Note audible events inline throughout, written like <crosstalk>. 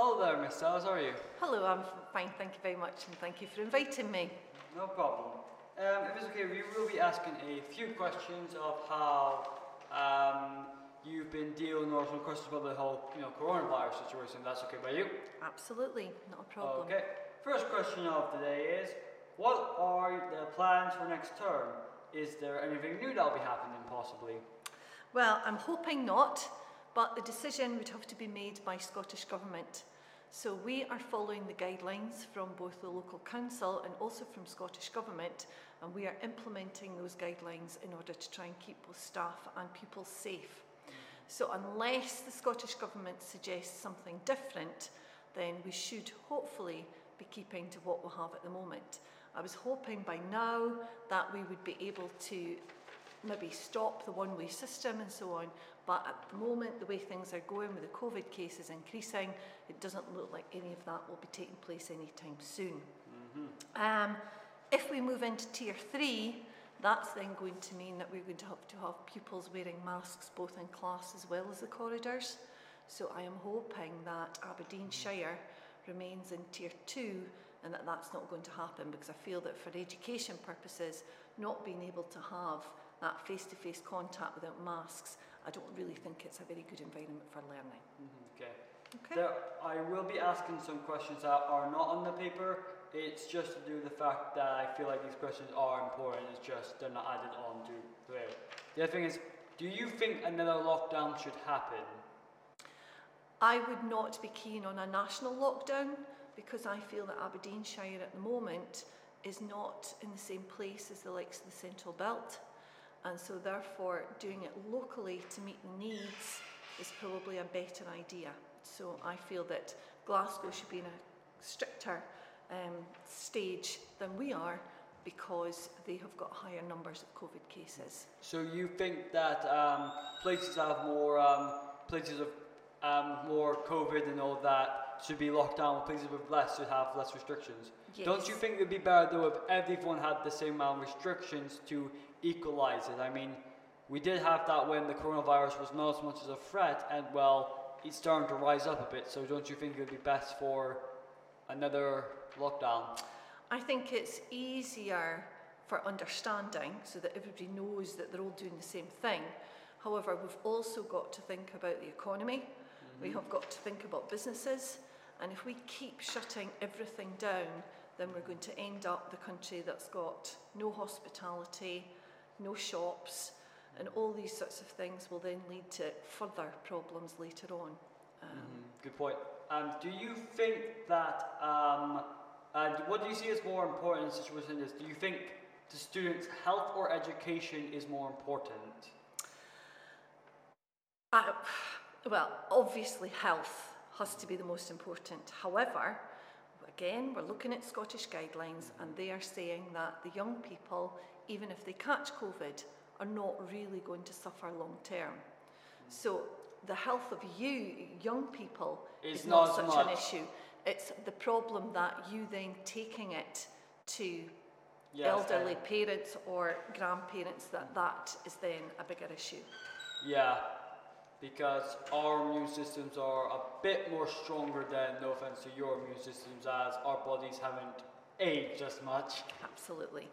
Hello there, Miss Stiles, how are you? Hello, I'm fine, thank you very much, and thank you for inviting me. No problem. Um, if it's okay, we will be asking a few questions of how um, you've been dealing or some questions about the whole you know, coronavirus situation. That's okay by you? Absolutely, not a problem. Okay. First question of the day is What are the plans for next term? Is there anything new that'll be happening possibly? Well, I'm hoping not, but the decision would have to be made by Scottish Government. So we are following the guidelines from both the local council and also from Scottish Government, and we are implementing those guidelines in order to try and keep both staff and pupils safe. So unless the Scottish Government suggests something different, then we should hopefully be keeping to what we have at the moment. I was hoping by now that we would be able to maybe stop the one-way system and so on, but at the moment, the way things are going with the COVID cases increasing, it doesn't look like any of that will be taking place anytime soon. Mm-hmm. Um, if we move into tier three, that's then going to mean that we're going to have to have pupils wearing masks both in class as well as the corridors. So I am hoping that Aberdeenshire remains in tier two and that that's not going to happen because I feel that for education purposes, not being able to have that face-to-face -face contact without masks, I don't really think it's a very good environment for learning. Mm -hmm, okay. Okay. There, I will be asking some questions that are not on the paper. It's just to do with the fact that I feel like these questions are important. It's just they're not added on to there. The other thing is, do you think another lockdown should happen? I would not be keen on a national lockdown because I feel that Aberdeenshire at the moment is not in the same place as the likes of the Central Belt and so therefore doing it locally to meet the needs is probably a better idea. So I feel that Glasgow should be in a stricter um, stage than we are because they have got higher numbers of COVID cases. So you think that um, places have more um, places of um, more COVID and all that should be locked down, places with less should have less restrictions? Yes. Don't you think it would be better though if everyone had the same amount of restrictions to equalize it. I mean, we did have that when the coronavirus was not as much as a threat, and well, it's starting to rise up a bit. So don't you think it would be best for another lockdown? I think it's easier for understanding so that everybody knows that they're all doing the same thing. However, we've also got to think about the economy. Mm-hmm. We have got to think about businesses. And if we keep shutting everything down, then we're going to end up the country that's got no hospitality, no shops, and all these sorts of things will then lead to further problems later on. Um, mm, good point. Um, do you think that, um, and what do you see as more important in a situation like this? Do you think the students' health or education is more important? Uh, <sighs> well, obviously health has to be the most important. However, again, we're looking at Scottish guidelines and they are saying that the young people even if they catch COVID, are not really going to suffer long term. So the health of you, young people, is not, such an issue. It's the problem that you then taking it to yes, elderly parents or grandparents that that is then a bigger issue. Yeah, because our immune systems are a bit more stronger than, no offense to your immune systems, as our bodies haven't aged as much. Absolutely.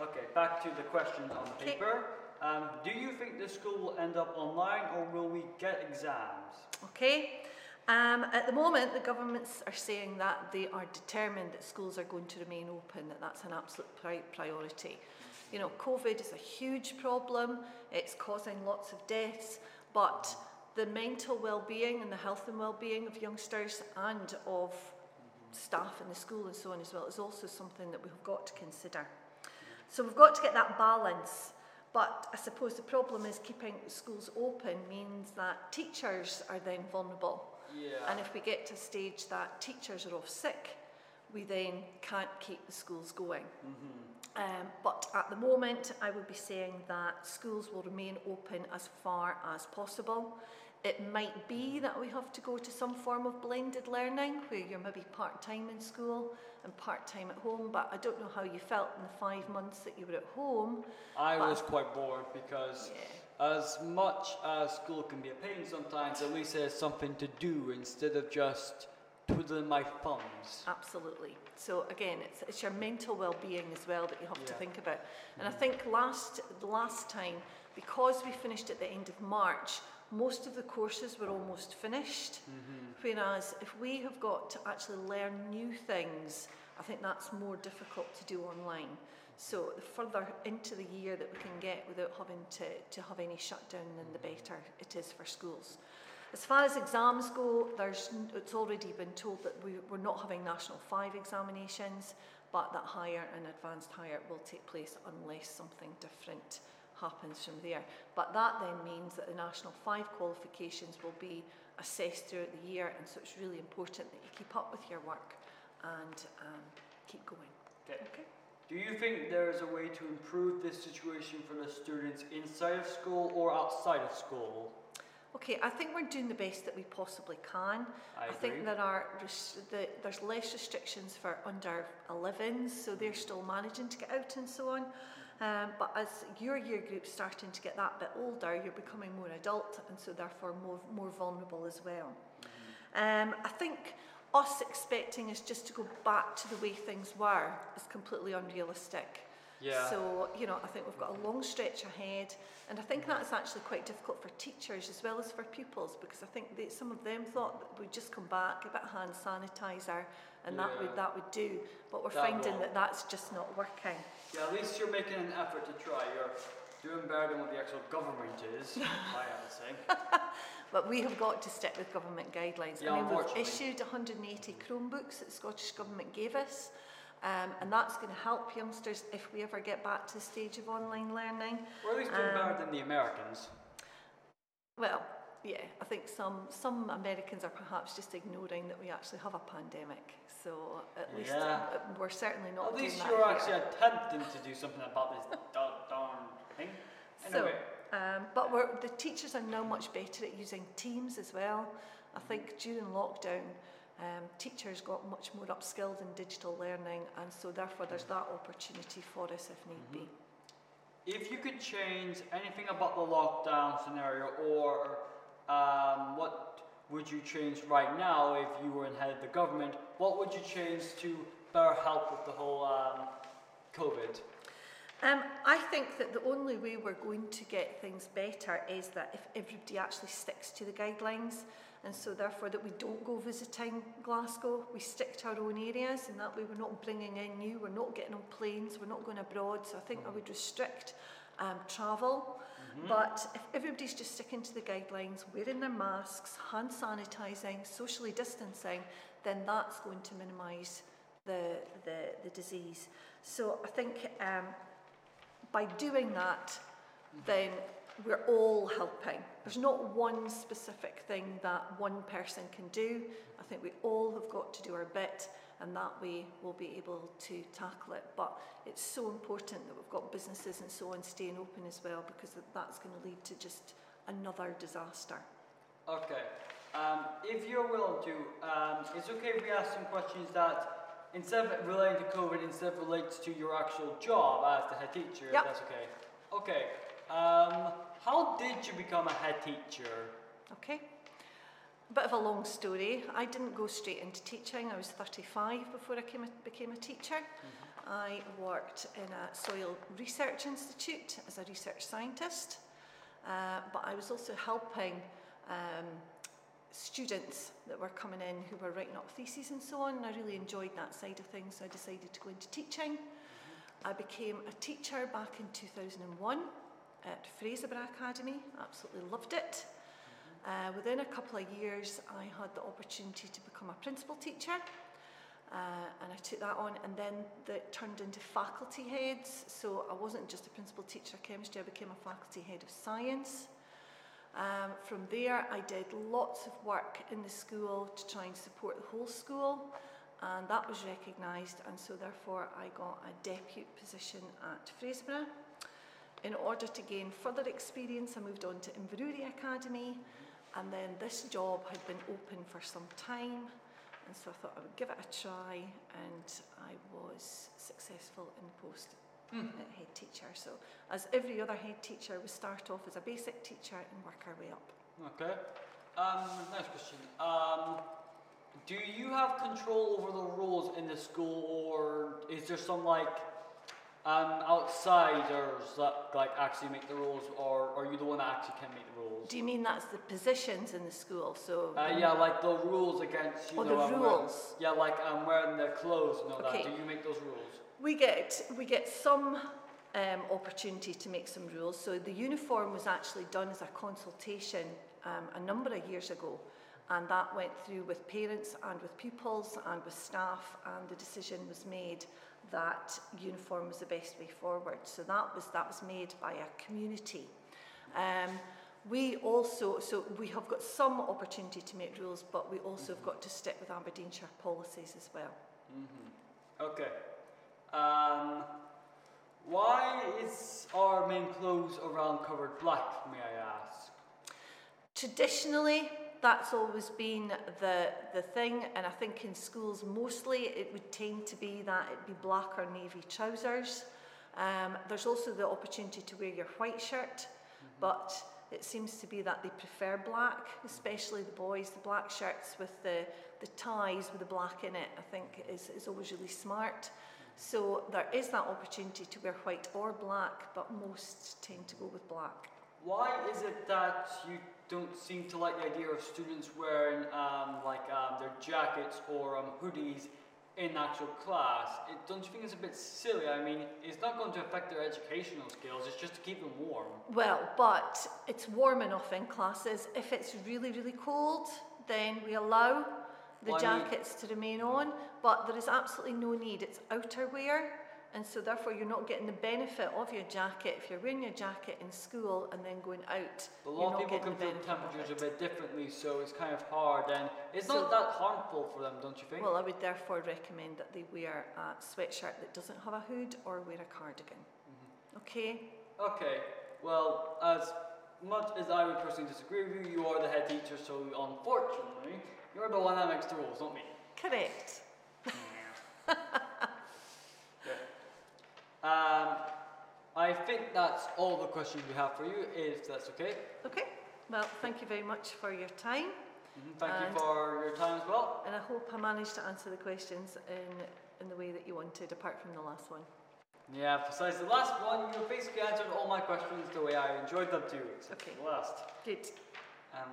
Okay, back to the question on the paper. Um, do you think the school will end up online or will we get exams? Okay. Um, at the moment, the governments are saying that they are determined that schools are going to remain open, that that's an absolute pri priority. You know, COVID is a huge problem, it's causing lots of deaths, but the mental well-being and the health and well-being of youngsters and of staff in the school and so on as well is also something that we've got to consider. So we've got to get that balance. But I suppose the problem is keeping schools open means that teachers are then vulnerable. Yeah. And if we get to a stage that teachers are off sick, we then can't keep the schools going. Mm-hmm. Um, but at the moment, I would be saying that schools will remain open as far as possible. It might be that we have to go to some form of blended learning where you're maybe part time in school and part time at home, but I don't know how you felt in the five months that you were at home. I was quite bored because, yeah. as much as school can be a pain sometimes, at least there's something to do instead of just twiddling my thumbs. Absolutely. So again, it's, it's your mental well-being as well that you have yeah. to think about. And mm. I think last the last time, because we finished at the end of March, most of the courses were almost finished. Mm-hmm. Whereas if we have got to actually learn new things, I think that's more difficult to do online. So the further into the year that we can get without having to, to have any shutdown, then the better it is for schools. As far as exams go, there's, it's already been told that we, we're not having National 5 examinations, but that higher and advanced higher will take place unless something different happens from there. But that then means that the National 5 qualifications will be assessed throughout the year, and so it's really important that you keep up with your work and um, keep going. Okay. Okay. Do you think there is a way to improve this situation for the students inside of school or outside of school? Okay, I think we're doing the best that we possibly can. I, agree. think there are the, there's less restrictions for under 11s, so they're still managing to get out and so on. Um, but as your year group's starting to get that bit older, you're becoming more adult and so therefore more, more vulnerable as well. Um, I think us expecting us just to go back to the way things were is completely unrealistic. Yeah. So, you know, I think we've got a long stretch ahead. And I think that's actually quite difficult for teachers as well as for pupils because I think that some of them thought that we'd just come back, a bit of hand sanitizer, and yeah. that, would, that would do. But we're that finding won't. that that's just not working. Yeah, at least you're making an effort to try. You're doing better than what the actual government is, <laughs> I have to say. <laughs> But we have got to stick with government guidelines. Yeah, I mean, we've issued 180 Chromebooks that the Scottish Government gave us. Um, and that's going to help youngsters if we ever get back to the stage of online learning. We're at least doing Um, better than the Americans. Well, yeah, I think some some Americans are perhaps just ignoring that we actually have a pandemic. So at least Yeah. uh, we're certainly not At least that you're here. actually attempting to do something about this <laughs> darn, thing. Anyway, Um, but we're, the teachers are now much better at using Teams as well. I think during lockdown, um, teachers got much more upskilled in digital learning, and so therefore there's that opportunity for us if need be. if you could change anything about the lockdown scenario, or um, what would you change right now if you were in head of the government? What would you change to better help with the whole um, COVID? Um, I think that the only way we're going to get things better is that if everybody actually sticks to the guidelines, and so therefore that we don't go visiting Glasgow, we stick to our own areas, and that way we're not bringing in new, we're not getting on planes, we're not going abroad. So I think I would restrict um, travel. But if everybody's just sticking to the guidelines, wearing their masks, hand sanitising, socially distancing, then that's going to minimise the, the, the disease. So I think um, by doing that, then we're all helping. There's not one specific thing that one person can do. I think we all have got to do our bit, and that way we'll be able to tackle it. But it's so important that we've got businesses and so on staying open as well, because that's going to lead to just another disaster. Okay. Um, if you're willing to, um, it's okay if we ask some questions that instead of relating to COVID, instead relates to your actual job as the head teacher. Yep. That's okay. Okay. Um, how did you become a head teacher? Okay. A bit of a long story. I didn't go straight into teaching. I was 35 before I came became a teacher. I worked in a soil research institute as a research scientist, uh, but I was also helping um, students that were coming in who were writing up theses and so on. And I really enjoyed that side of things, so I decided to go into teaching. I became a teacher back in 2001 at Fraserburgh Academy. Absolutely loved it. Uh, within a couple of years, I had the opportunity to become a principal teacher, uh, and I took that on, and then that turned into faculty heads. So I wasn't just a principal teacher of chemistry, I became a faculty head of science. Um, from there, I did lots of work in the school to try and support the whole school, and that was recognised, and so therefore I got a deputy position at Fraserburgh. In order to gain further experience, I moved on to Inverurie Academy, and then this job had been open for some time, and so I thought I would give it a try, and I was successful in the post at <laughs> head teacher. So, as every other head teacher, we start off as a basic teacher and work our way up. Okay. Um, next question. Um, do you have control over the rules in the school, or is there some like um, outsiders that like actually make the rules, or are you the one that actually can make the rules? Do you mean that's the positions in the school? So Uh, yeah, like the rules against you Oh, know. the wearing- rules. yeah, like I'm wearing the clothes and all Okay. that. Do you make those rules? We get we get some um, opportunity to make some rules. So the uniform was actually done as a consultation um, a number of years ago, and that went through with parents and with pupils and with staff, and the decision was made that uniform was the best way forward. So that was that was made by a community. Um, we also, so we have got some opportunity to make rules, but we also have got to stick with Aberdeenshire policies as well. Mm-hmm. Okay. Um, why is our main clothes around covered black, may I ask? Traditionally, that's always been the, the thing, and I think in schools mostly it would tend to be that it'd be black or navy trousers. Um, there's also the opportunity to wear your white shirt, but it seems to be that they prefer black, especially the boys. The black shirts with the, the ties with the black in it, I think is, is always really smart. So there is that opportunity to wear white or black, but most tend to go with black. Why is it that you don't seem to like the idea of students wearing um, like um, their jackets or um, hoodies in actual class? It, don't you think it's a bit silly? I mean, it's not going to affect their educational skills. It's just to keep them warm. Well, but it's warm enough in classes. If it's really, really cold, then we allow the Well, I mean- jackets to remain on, but there is absolutely no need. It's outerwear, and so therefore you're not getting the benefit of your jacket if you're wearing your jacket in school and then going out. But a lot of people can feel temperatures a bit differently, so it's kind of hard. And it's So- not that harmful for them, don't you think? Well, I would therefore recommend that they wear a sweatshirt that doesn't have a hood or wear a cardigan. Mm-hmm. Okay? Okay, well, as much as I would personally disagree with you, you are the head teacher, so unfortunately, you're the one that makes the rules, not me. Correct. <laughs> Um, I think that's all the questions we have for you, if that's okay. Okay. Well, thank you very much for your time. Mhm, Thank And- you for your time as well. And I hope I managed to answer the questions in, in the way that you wanted, apart from the last one. Yeah, besides the last one, you basically answered all my questions the way I enjoyed them too, except Okay. the last. Good. Um,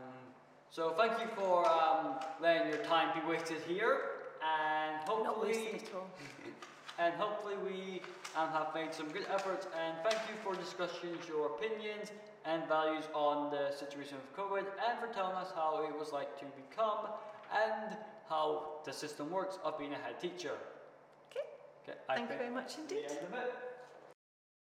so thank you for um, letting your time be wasted here, and hopefully, wasted at all. <laughs> and hopefully we um, have made some good efforts. And thank you for discussing your opinions and values on the situation of COVID, and for telling us how it was like to become and how the system works of being a head teacher. Okay. Okay, I Thank you very much indeed.